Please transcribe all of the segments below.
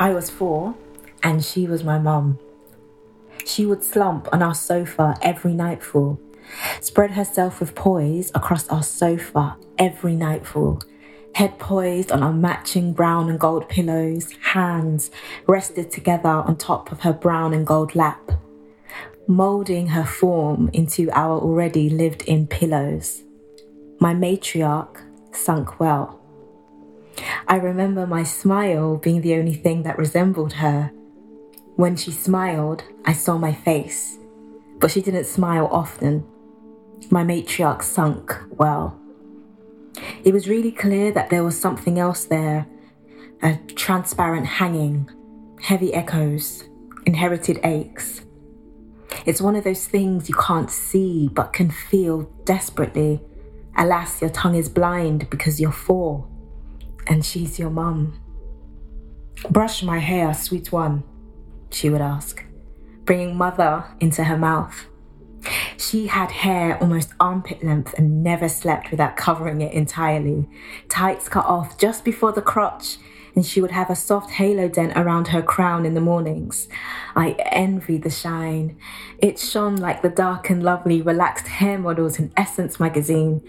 I was four, and she was my mum. She would slump on our sofa every nightfall, spread herself with poise across our sofa every nightfall, head poised on our matching brown and gold pillows, hands rested together on top of her brown and gold lap, moulding her form into our already lived in pillows. My matriarch sunk well. I remember my smile being the only thing that resembled her. When she smiled, I saw my face, but she didn't smile often. My matriarch sunk well. It was really clear that there was something else there a transparent hanging, heavy echoes, inherited aches. It's one of those things you can't see but can feel desperately. Alas, your tongue is blind because you're four and she's your mum. Brush my hair, sweet one, she would ask, bringing mother into her mouth. She had hair almost armpit length and never slept without covering it entirely. Tights cut off just before the crotch, and she would have a soft halo dent around her crown in the mornings. I envied the shine. It shone like the dark and lovely relaxed hair models in Essence magazine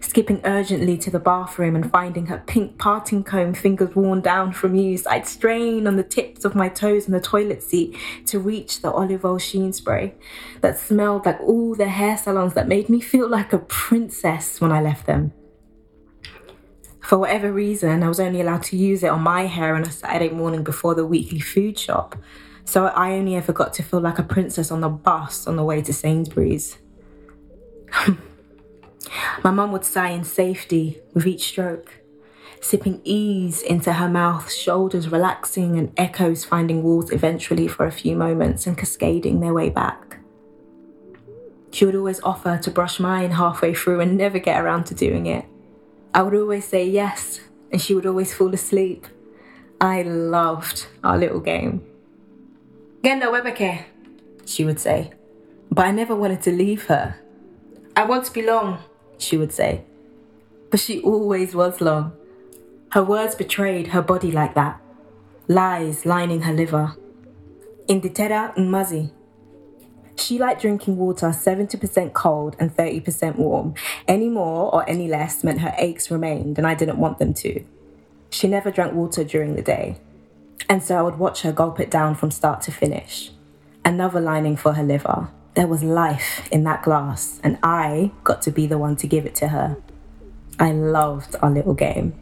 skipping urgently to the bathroom and finding her pink parting comb fingers worn down from use, I'd strain on the tips of my toes in the toilet seat to reach the olive oil sheen spray that smelled like all the hair salons that made me feel like a princess when I left them. For whatever reason, I was only allowed to use it on my hair on a Saturday morning before the weekly food shop. So I only ever got to feel like a princess on the bus on the way to Sainsbury's. My mum would sigh in safety with each stroke, sipping ease into her mouth, shoulders relaxing and echoes finding walls eventually for a few moments and cascading their way back. She would always offer to brush mine halfway through and never get around to doing it. I would always say yes, and she would always fall asleep. I loved our little game. Genda Webeke, she would say, but I never wanted to leave her. I want to belong, she would say. But she always was long. Her words betrayed her body like that, lies lining her liver. Inditera Umazi. She liked drinking water 70% cold and 30% warm. Any more or any less meant her aches remained, and I didn't want them to. She never drank water during the day, and so I would watch her gulp it down from start to finish. Another lining for her liver, there was life in that glass, and I got to be the one to give it to her. I loved our little game.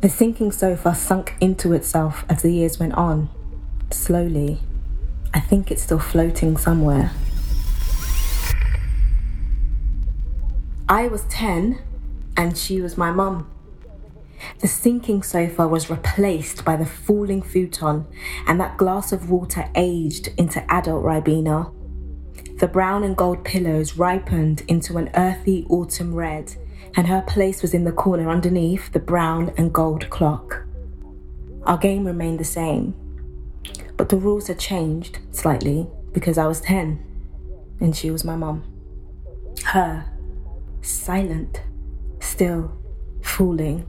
The sinking sofa sunk into itself as the years went on. Slowly. I think it's still floating somewhere. I was 10 and she was my mum. The sinking sofa was replaced by the falling futon, and that glass of water aged into adult Ribena. The brown and gold pillows ripened into an earthy autumn red, and her place was in the corner underneath the brown and gold clock. Our game remained the same, but the rules had changed slightly because I was 10 and she was my mum. Her, silent, still, fooling,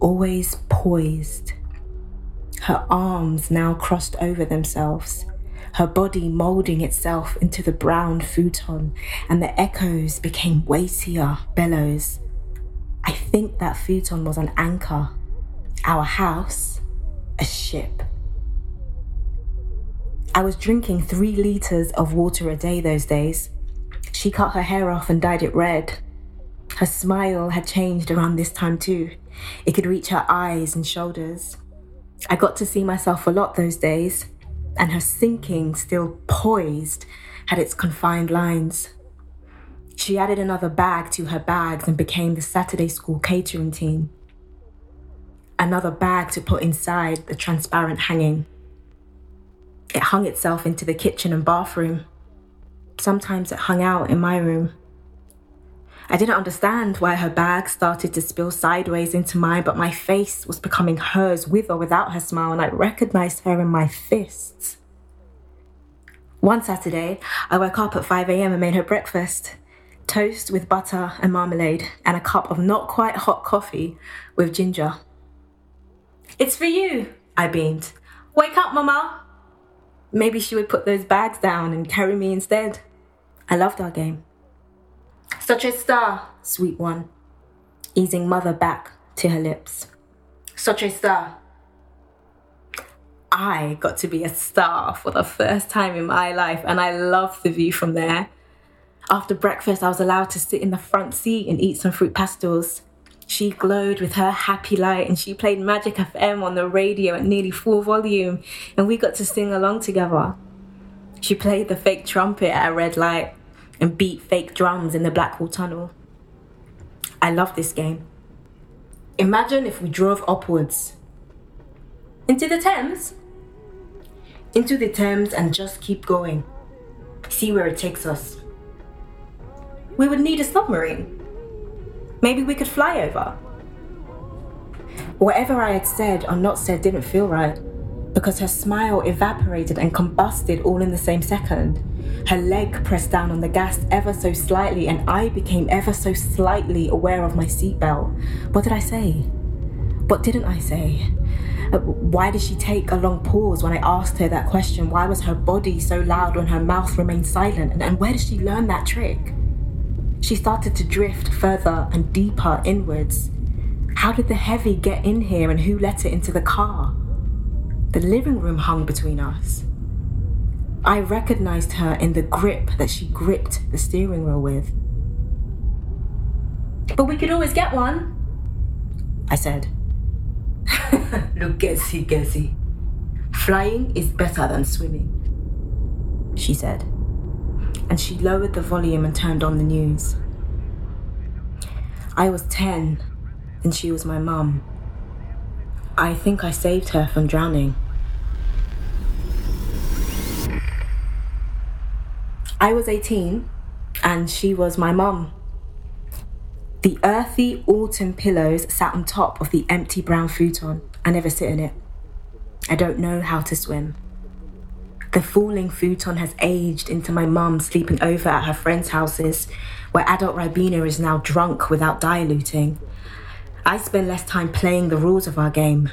always poised. Her arms now crossed over themselves her body moulding itself into the brown futon, and the echoes became weightier bellows. I think that futon was an anchor, our house, a ship. I was drinking three litres of water a day those days. She cut her hair off and dyed it red. Her smile had changed around this time too. It could reach her eyes and shoulders. I got to see myself a lot those days and her sinking, still poised, had its confined lines. She added another bag to her bags and became the Saturday school catering team. Another bag to put inside the transparent hanging. It hung itself into the kitchen and bathroom. Sometimes it hung out in my room. I didn't understand why her bag started to spill sideways into mine, but my face was becoming hers with or without her smile, and I recognized her in my fists. One Saturday, I woke up at 5 a.m. and made her breakfast toast with butter and marmalade, and a cup of not quite hot coffee with ginger. It's for you, I beamed. Wake up, Mama! Maybe she would put those bags down and carry me instead. I loved our game. Such a star, sweet one, easing mother back to her lips. Such a star. I got to be a star for the first time in my life, and I loved the view from there. After breakfast, I was allowed to sit in the front seat and eat some Fruit Pastilles. She glowed with her happy light and she played Magic FM on the radio at nearly full volume, and we got to sing along together. She played the fake trumpet at a red light and beat fake drums in the Blackwall Tunnel. I love this game. Imagine if we drove upwards into the Thames, into the Thames, and just keep going. See where it takes us. We would need a submarine. Maybe we could fly over. Whatever I had said or not said didn't feel right because her smile evaporated and combusted all in the same second. Her leg pressed down on the gas ever so slightly, and I became ever so slightly aware of my seatbelt. What did I say? What didn't I say? Uh, why did she take a long pause when I asked her that question? Why was her body so loud when her mouth remained silent? And, and where did she learn that trick? She started to drift further and deeper inwards. How did the heavy get in here and who let it into the car? The living room hung between us. I recognized her in the grip that she gripped the steering wheel with. But we could always get one, I said. Look, guessy, guessy. Flying is better than swimming, she said and she lowered the volume and turned on the news. I was 10 and she was my mum. I think I saved her from drowning. I was 18 and she was my mum. The earthy autumn pillows sat on top of the empty brown futon. I never sit in it. I don't know how to swim. The falling futon has aged into my mum sleeping over at her friends' houses, where adult Ribena is now drunk without diluting. I spend less time playing the rules of our game.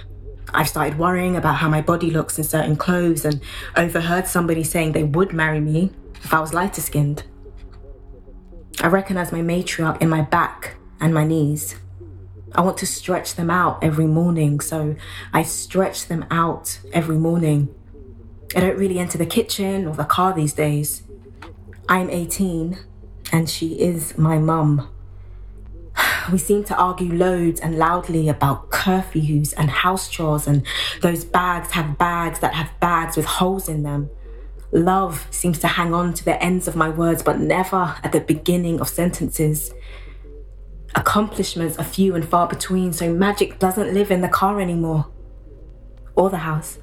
I've started worrying about how my body looks in certain clothes and overheard somebody saying they would marry me if I was lighter skinned. I recognize my matriarch in my back and my knees. I want to stretch them out every morning, so I stretch them out every morning I don't really enter the kitchen or the car these days. I'm 18 and she is my mum. We seem to argue loads and loudly about curfews and house chores, and those bags have bags that have bags with holes in them. Love seems to hang on to the ends of my words, but never at the beginning of sentences. Accomplishments are few and far between, so magic doesn't live in the car anymore or the house.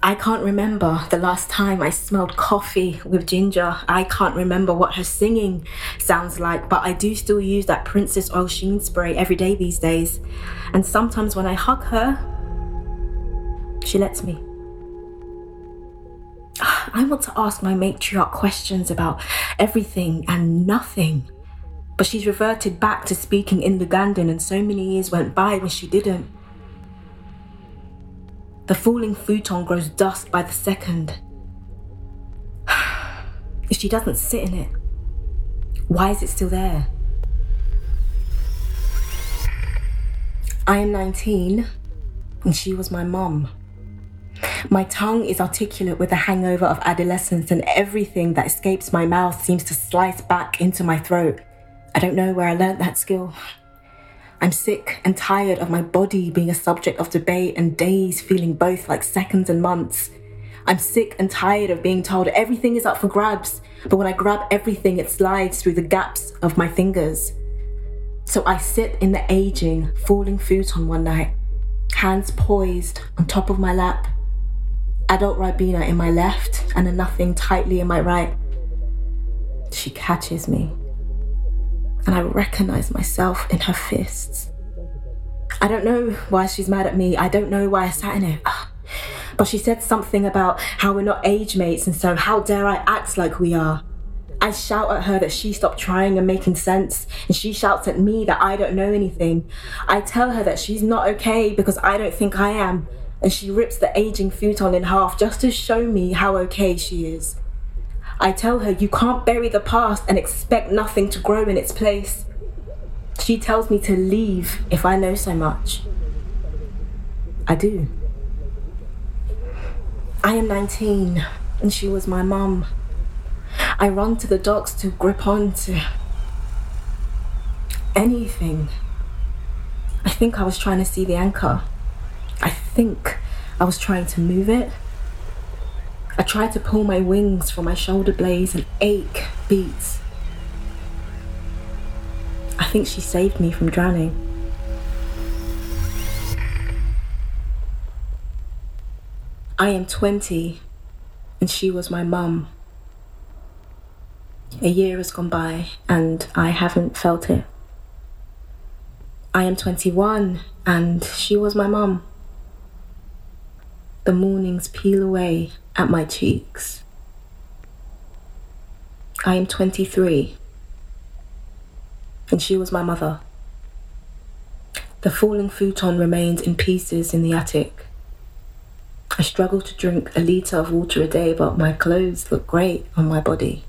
I can't remember the last time I smelled coffee with ginger. I can't remember what her singing sounds like, but I do still use that Princess Oil Sheen spray every day these days. And sometimes when I hug her, she lets me. I want to ask my matriarch questions about everything and nothing. But she's reverted back to speaking in Lugandan, and so many years went by when she didn't. The falling futon grows dust by the second. if she doesn't sit in it, why is it still there? I am 19 and she was my mom. My tongue is articulate with the hangover of adolescence, and everything that escapes my mouth seems to slice back into my throat. I don't know where I learnt that skill. I'm sick and tired of my body being a subject of debate and days feeling both like seconds and months. I'm sick and tired of being told everything is up for grabs, but when I grab everything, it slides through the gaps of my fingers. So I sit in the aging, falling futon one night, hands poised on top of my lap, adult Ribena in my left and a nothing tightly in my right. She catches me and I recognize myself in her fists. I don't know why she's mad at me. I don't know why I sat in it. Ah. But she said something about how we're not age mates, and so how dare I act like we are? I shout at her that she stopped trying and making sense, and she shouts at me that I don't know anything. I tell her that she's not okay because I don't think I am. and she rips the aging futon in half just to show me how okay she is. I tell her you can't bury the past and expect nothing to grow in its place. She tells me to leave if I know so much. I do. I am 19 and she was my mum. I run to the docks to grip on to anything. I think I was trying to see the anchor. I think I was trying to move it. I tried to pull my wings from my shoulder blades and ache beats. I think she saved me from drowning. I am 20 and she was my mum. A year has gone by and I haven't felt it. I am 21 and she was my mum. The mornings peel away at my cheeks. I am 23 and she was my mother. The falling futon remains in pieces in the attic. I struggle to drink a litre of water a day, but my clothes look great on my body.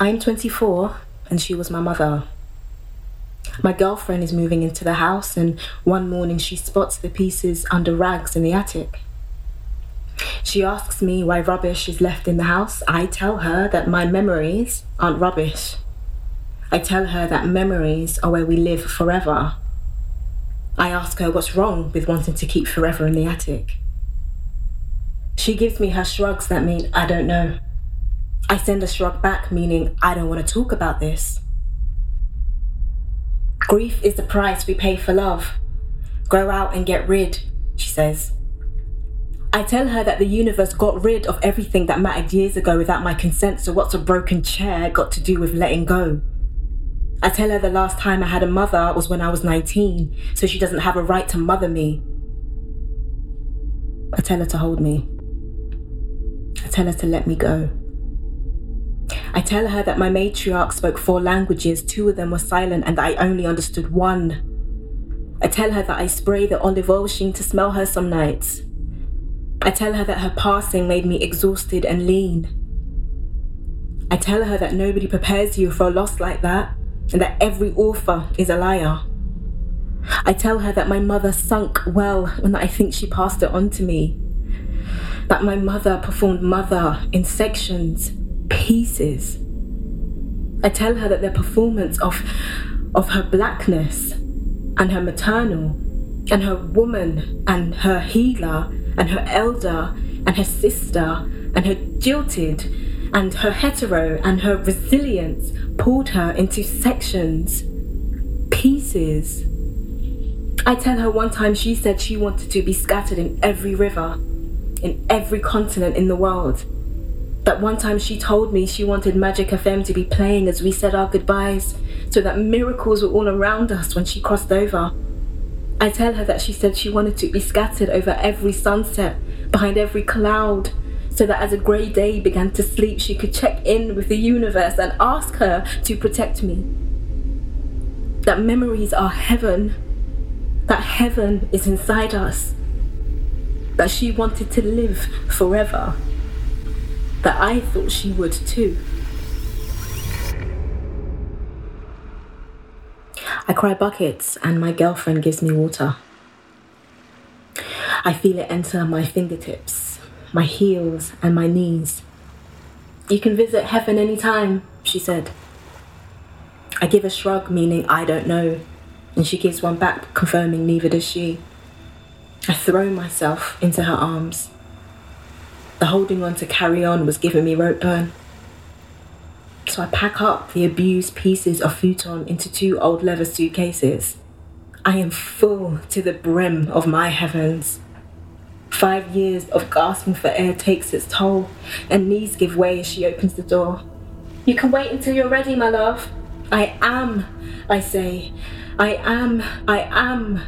I am 24 and she was my mother. My girlfriend is moving into the house, and one morning she spots the pieces under rags in the attic. She asks me why rubbish is left in the house. I tell her that my memories aren't rubbish. I tell her that memories are where we live forever. I ask her what's wrong with wanting to keep forever in the attic. She gives me her shrugs that mean I don't know. I send a shrug back, meaning I don't want to talk about this. Grief is the price we pay for love. Grow out and get rid, she says. I tell her that the universe got rid of everything that mattered years ago without my consent, so what's a broken chair got to do with letting go? I tell her the last time I had a mother was when I was 19, so she doesn't have a right to mother me. I tell her to hold me. I tell her to let me go. I tell her that my matriarch spoke four languages, two of them were silent, and I only understood one. I tell her that I spray the olive oil sheen to smell her some nights. I tell her that her passing made me exhausted and lean. I tell her that nobody prepares you for a loss like that, and that every author is a liar. I tell her that my mother sunk well and that I think she passed it on to me. That my mother performed mother in sections pieces. I tell her that the performance of, of her blackness and her maternal and her woman and her healer and her elder and her sister and her jilted and her hetero and her resilience pulled her into sections, pieces. I tell her one time she said she wanted to be scattered in every river, in every continent in the world. That one time she told me she wanted Magic FM to be playing as we said our goodbyes, so that miracles were all around us when she crossed over. I tell her that she said she wanted to be scattered over every sunset, behind every cloud, so that as a grey day began to sleep, she could check in with the universe and ask her to protect me. That memories are heaven, that heaven is inside us, that she wanted to live forever that I thought she would too. Cry buckets and my girlfriend gives me water. I feel it enter my fingertips, my heels, and my knees. You can visit heaven anytime, she said. I give a shrug, meaning I don't know, and she gives one back, confirming neither does she. I throw myself into her arms. The holding on to carry on was giving me rope burn. So I pack up the abused pieces of futon into two old leather suitcases. I am full to the brim of my heavens. Five years of gasping for air takes its toll, and knees give way as she opens the door. You can wait until you're ready, my love. I am, I say, I am, I am,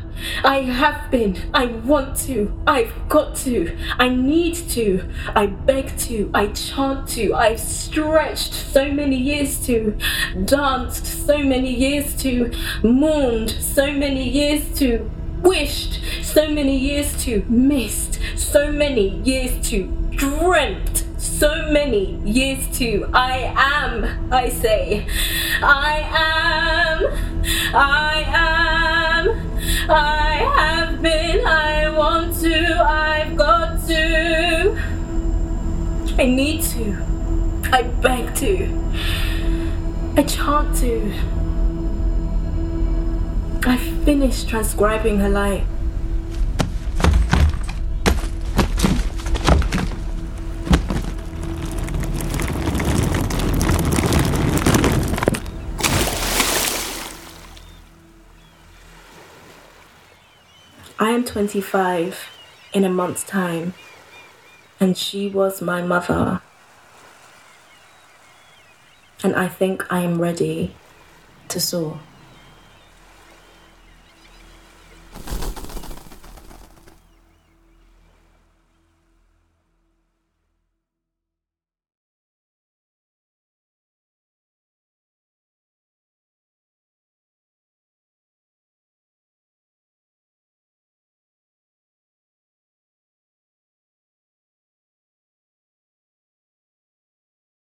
I have been, I want to, I've got to, I need to, I beg to, I chant to, I've stretched so many years to, danced so many years to, mourned so many years to, wished so many years to, missed so many years to, dreamt so many years to. I am, I say, I am, I am, I have been, I want to, I've got to, I need to, I beg to, I chant to. I finished transcribing her life. 25 in a month's time, and she was my mother. And I think I am ready to soar.